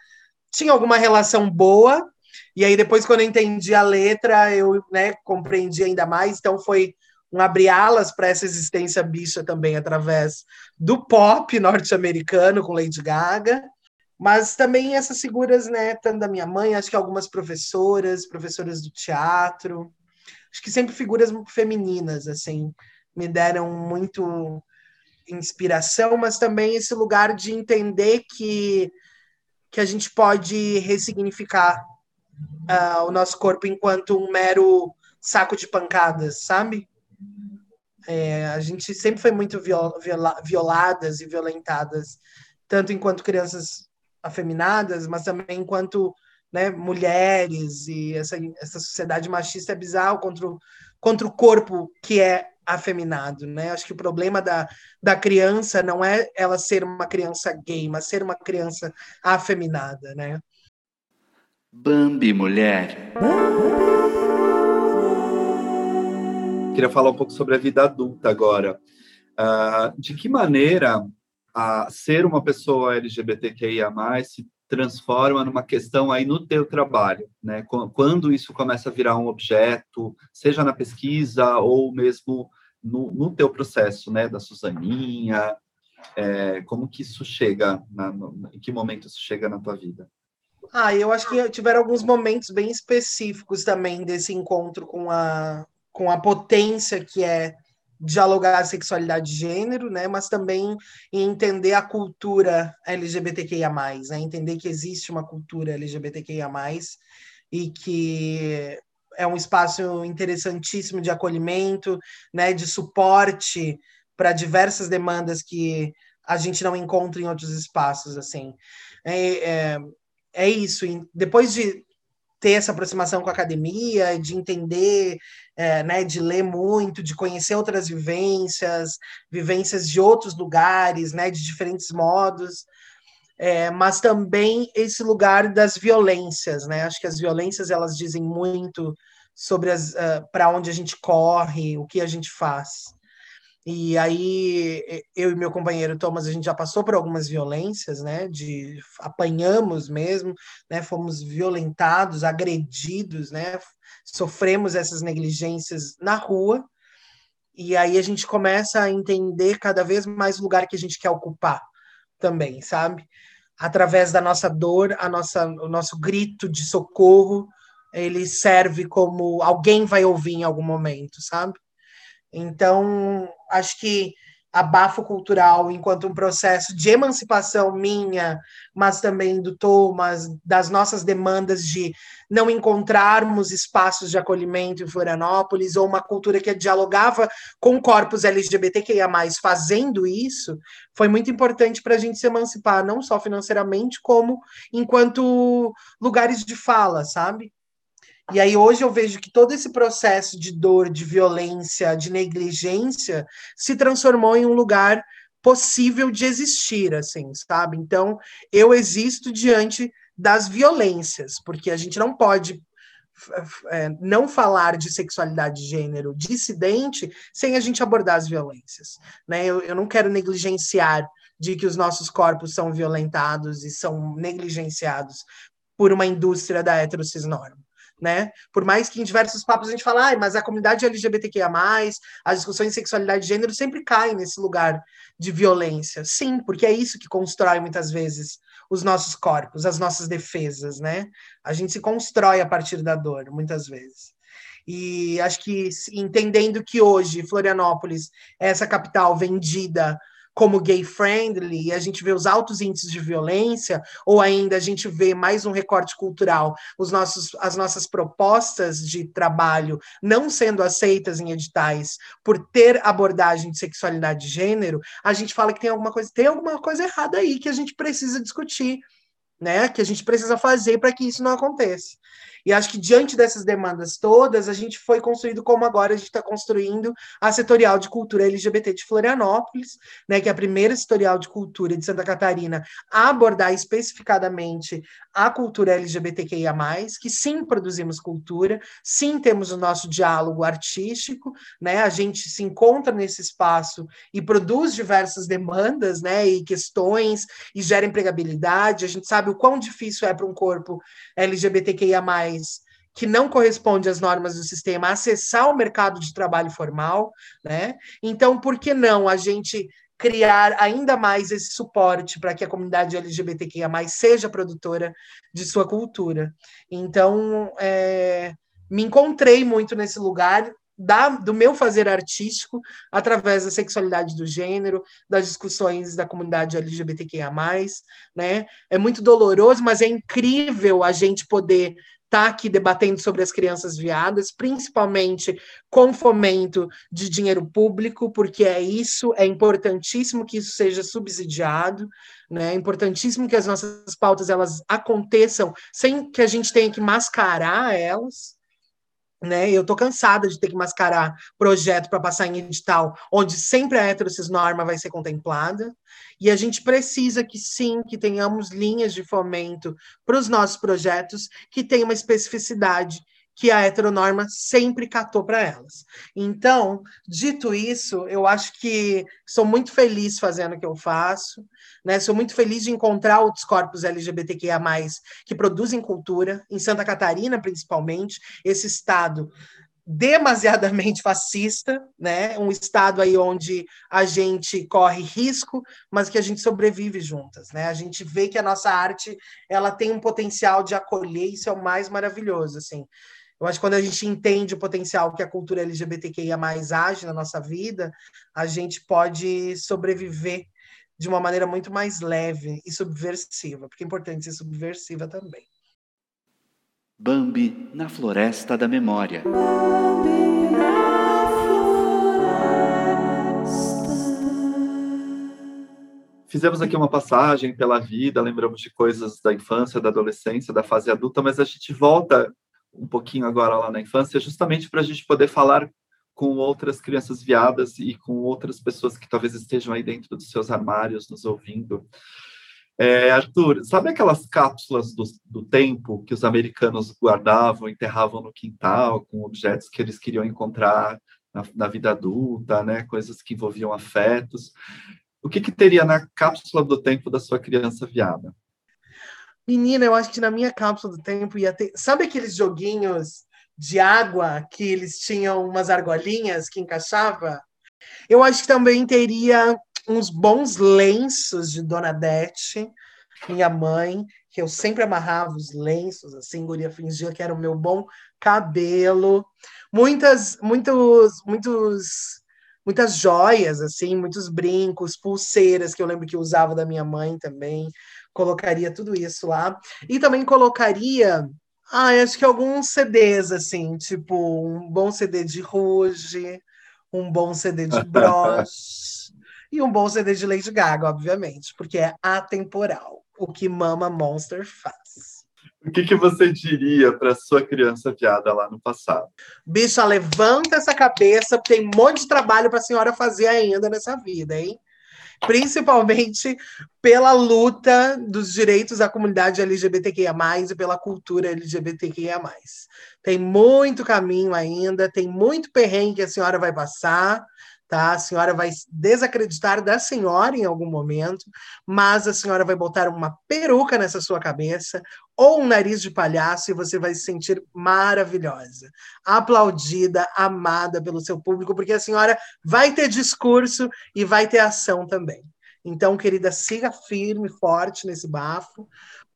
tinha alguma relação boa. E aí depois quando eu entendi a letra, eu, né, compreendi ainda mais, então foi um abrir alas para essa existência bicha também através do pop norte-americano com Lady Gaga. Mas também essas figuras, né, tanto da minha mãe, acho que algumas professoras, professoras do teatro, acho que sempre figuras femininas, assim, me deram muito inspiração, mas também esse lugar de entender que, que a gente pode ressignificar uh, o nosso corpo enquanto um mero saco de pancadas, sabe? É, a gente sempre foi muito viol, viola, violadas e violentadas, tanto enquanto crianças afeminadas, mas também enquanto né, mulheres e essa, essa sociedade machista é bizarro contra o, contra o corpo que é afeminado, né? Acho que o problema da, da criança não é ela ser uma criança gay, mas ser uma criança afeminada, né? Bambi mulher. Queria falar um pouco sobre a vida adulta agora. Uh, de que maneira a ser uma pessoa LGBTQIA+, se transforma numa questão aí no teu trabalho, né? Quando isso começa a virar um objeto, seja na pesquisa ou mesmo no, no teu processo, né? Da Suzaninha, é, como que isso chega, na, no, em que momento isso chega na tua vida? Ah, eu acho que tiveram alguns momentos bem específicos também desse encontro com a, com a potência que é dialogar a sexualidade de gênero, né, mas também em entender a cultura LGBTQIA+, né, entender que existe uma cultura LGBTQIA+, e que é um espaço interessantíssimo de acolhimento, né, de suporte para diversas demandas que a gente não encontra em outros espaços, assim. É, é, é isso. Depois de ter essa aproximação com a academia, de entender, é, né, de ler muito, de conhecer outras vivências, vivências de outros lugares, né, de diferentes modos, é, mas também esse lugar das violências, né? Acho que as violências elas dizem muito sobre uh, para onde a gente corre, o que a gente faz. E aí eu e meu companheiro Thomas a gente já passou por algumas violências, né? De apanhamos mesmo, né? Fomos violentados, agredidos, né? Sofremos essas negligências na rua. E aí a gente começa a entender cada vez mais o lugar que a gente quer ocupar também, sabe? Através da nossa dor, a nossa, o nosso grito de socorro, ele serve como alguém vai ouvir em algum momento, sabe? Então, acho que a bafo cultural, enquanto um processo de emancipação minha, mas também do Thomas, das nossas demandas de não encontrarmos espaços de acolhimento em Florianópolis, ou uma cultura que dialogava com corpos LGBTQIA, fazendo isso, foi muito importante para a gente se emancipar, não só financeiramente, como enquanto lugares de fala, sabe? E aí hoje eu vejo que todo esse processo de dor, de violência, de negligência se transformou em um lugar possível de existir, assim, sabe? Então, eu existo diante das violências, porque a gente não pode é, não falar de sexualidade de gênero dissidente sem a gente abordar as violências. Né? Eu, eu não quero negligenciar de que os nossos corpos são violentados e são negligenciados por uma indústria da heterocisnorma né? Por mais que em diversos papos a gente fala, ah, mas a comunidade LGBTQIA, as discussões de sexualidade de gênero sempre caem nesse lugar de violência. Sim, porque é isso que constrói muitas vezes os nossos corpos, as nossas defesas, né? A gente se constrói a partir da dor, muitas vezes. E acho que entendendo que hoje Florianópolis é essa capital vendida como gay friendly, e a gente vê os altos índices de violência, ou ainda a gente vê mais um recorte cultural, os nossos, as nossas propostas de trabalho não sendo aceitas em editais por ter abordagem de sexualidade de gênero, a gente fala que tem alguma coisa, tem alguma coisa errada aí que a gente precisa discutir, né? Que a gente precisa fazer para que isso não aconteça. E acho que diante dessas demandas todas, a gente foi construído como agora a gente está construindo a setorial de cultura LGBT de Florianópolis, né, que é a primeira setorial de cultura de Santa Catarina a abordar especificadamente a cultura LGBTQIA+, que sim produzimos cultura, sim temos o nosso diálogo artístico, né, a gente se encontra nesse espaço e produz diversas demandas, né, e questões, e gera empregabilidade, a gente sabe o quão difícil é para um corpo LGBTQIA+, que não corresponde às normas do sistema acessar o mercado de trabalho formal, né? Então, por que não a gente criar ainda mais esse suporte para que a comunidade LGBTQIA+, seja produtora de sua cultura? Então, é, me encontrei muito nesse lugar da, do meu fazer artístico através da sexualidade do gênero, das discussões da comunidade LGBTQIA+, né? É muito doloroso, mas é incrível a gente poder estar tá aqui debatendo sobre as crianças viadas, principalmente com fomento de dinheiro público, porque é isso, é importantíssimo que isso seja subsidiado, né? É importantíssimo que as nossas pautas elas aconteçam sem que a gente tenha que mascarar elas, né? Eu tô cansada de ter que mascarar projeto para passar em edital, onde sempre a norma vai ser contemplada, e a gente precisa que sim, que tenhamos linhas de fomento para os nossos projetos que tenham uma especificidade que a heteronorma sempre catou para elas. Então, dito isso, eu acho que sou muito feliz fazendo o que eu faço, né? Sou muito feliz de encontrar outros corpos LGBTQIA+, que produzem cultura, em Santa Catarina, principalmente, esse estado demasiadamente fascista, né? Um estado aí onde a gente corre risco, mas que a gente sobrevive juntas, né? A gente vê que a nossa arte, ela tem um potencial de acolher, isso é o mais maravilhoso, assim. Eu acho que quando a gente entende o potencial que a cultura LGBTQIA age na nossa vida, a gente pode sobreviver de uma maneira muito mais leve e subversiva, porque é importante ser subversiva também. Bambi na Floresta da Memória. Bambi na floresta. Fizemos aqui uma passagem pela vida, lembramos de coisas da infância, da adolescência, da fase adulta, mas a gente volta um pouquinho agora lá na infância, justamente para a gente poder falar com outras crianças viadas e com outras pessoas que talvez estejam aí dentro dos seus armários nos ouvindo. É, Arthur, sabe aquelas cápsulas do, do, tempo que os americanos guardavam, enterravam no quintal, com objetos que eles queriam encontrar na, na vida adulta, né? Coisas que envolviam afetos. O que, que teria na cápsula do tempo da sua criança viada? Menina, eu acho que na minha cápsula do tempo ia ter. Sabe aqueles joguinhos de água que eles tinham umas argolinhas que encaixava? Eu acho que também teria uns bons lenços de Dona Dete, minha mãe, que eu sempre amarrava os lenços, assim, guria fingia que era o meu bom cabelo. Muitas, muitos, muitos, muitas joias, assim, muitos brincos, pulseiras que eu lembro que eu usava da minha mãe também. Colocaria tudo isso lá. E também colocaria ah, acho que alguns CDs, assim, tipo um bom CD de Rouge, um bom CD de Bros e um bom CD de Lady Gaga, obviamente, porque é atemporal, o que Mama Monster faz. O que, que você diria para sua criança viada lá no passado? Bicha, levanta essa cabeça, porque tem um monte de trabalho para a senhora fazer ainda nessa vida, hein? Principalmente pela luta dos direitos da comunidade LGBTQIA+, e pela cultura LGBTQIA+. Tem muito caminho ainda, tem muito perrengue que a senhora vai passar, tá? A senhora vai desacreditar da senhora em algum momento, mas a senhora vai botar uma peruca nessa sua cabeça ou um nariz de palhaço e você vai se sentir maravilhosa, aplaudida, amada pelo seu público, porque a senhora vai ter discurso e vai ter ação também. Então, querida, siga firme, forte nesse bafo,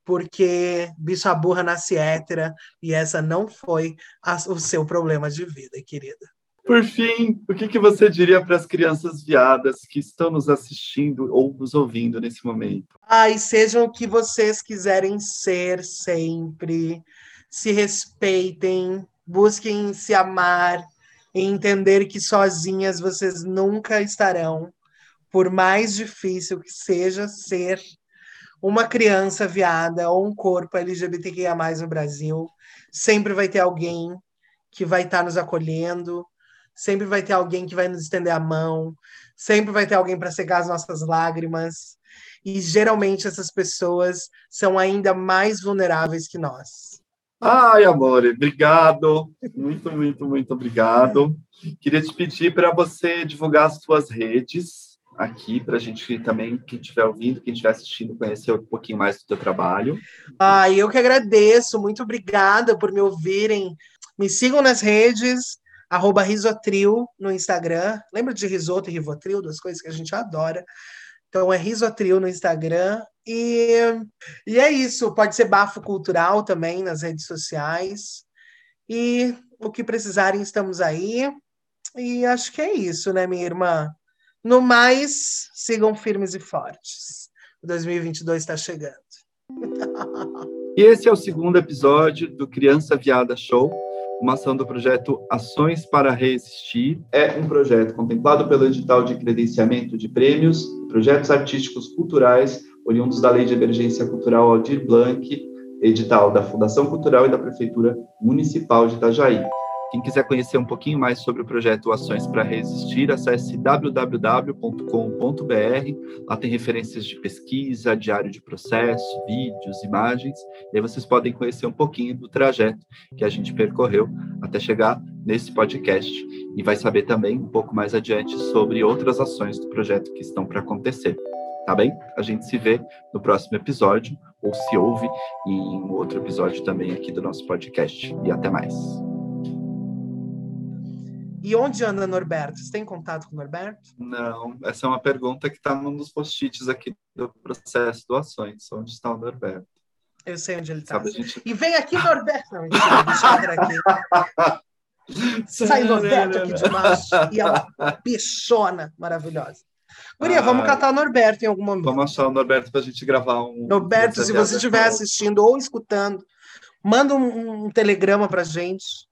porque bicha burra nasce hétera e essa não foi a, o seu problema de vida, querida. Por fim, o que, que você diria para as crianças viadas que estão nos assistindo ou nos ouvindo nesse momento? Ai, sejam o que vocês quiserem ser sempre. Se respeitem, busquem se amar e entender que sozinhas vocês nunca estarão. Por mais difícil que seja ser uma criança viada ou um corpo LGBTQIA no Brasil, sempre vai ter alguém que vai estar nos acolhendo, sempre vai ter alguém que vai nos estender a mão, sempre vai ter alguém para secar as nossas lágrimas. E geralmente essas pessoas são ainda mais vulneráveis que nós. Ai, amor, obrigado. Muito, muito, muito obrigado. Queria te pedir para você divulgar as suas redes aqui, para a gente também, quem estiver ouvindo, quem estiver assistindo, conhecer um pouquinho mais do teu trabalho. Ah, eu que agradeço. Muito obrigada por me ouvirem. Me sigam nas redes, arroba Risotril no Instagram. Lembra de risoto e rivotril, duas coisas que a gente adora. Então é Risotril no Instagram. E, e é isso. Pode ser bafo cultural também nas redes sociais. E o que precisarem, estamos aí. E acho que é isso, né, minha irmã? No mais, sigam firmes e fortes. O 2022 está chegando. E esse é o segundo episódio do Criança Viada Show uma ação do projeto Ações para Resistir. É um projeto contemplado pelo edital de credenciamento de prêmios, projetos artísticos culturais, oriundos da Lei de Emergência Cultural Aldir Blanc, edital da Fundação Cultural e da Prefeitura Municipal de Itajaí. Quem quiser conhecer um pouquinho mais sobre o projeto Ações para Resistir, acesse www.com.br. Lá tem referências de pesquisa, diário de processo, vídeos, imagens. E aí vocês podem conhecer um pouquinho do trajeto que a gente percorreu até chegar nesse podcast. E vai saber também um pouco mais adiante sobre outras ações do projeto que estão para acontecer. Tá bem? A gente se vê no próximo episódio, ou se ouve em outro episódio também aqui do nosso podcast. E até mais. E onde anda Norberto? Você tem contato com o Norberto? Não, essa é uma pergunta que está num dos post-its aqui do processo doações. Onde está o Norberto? Eu sei onde ele tá. A gente... E vem aqui, Norberto. Não, mentira, deixa eu ver aqui. Sai Norberto aqui de macho. E é uma bichona maravilhosa. Guria, vamos catar Norberto em algum momento. Vamos achar o Norberto para a gente gravar um. Norberto, se você estiver assistindo ou escutando, manda um, um telegrama pra gente.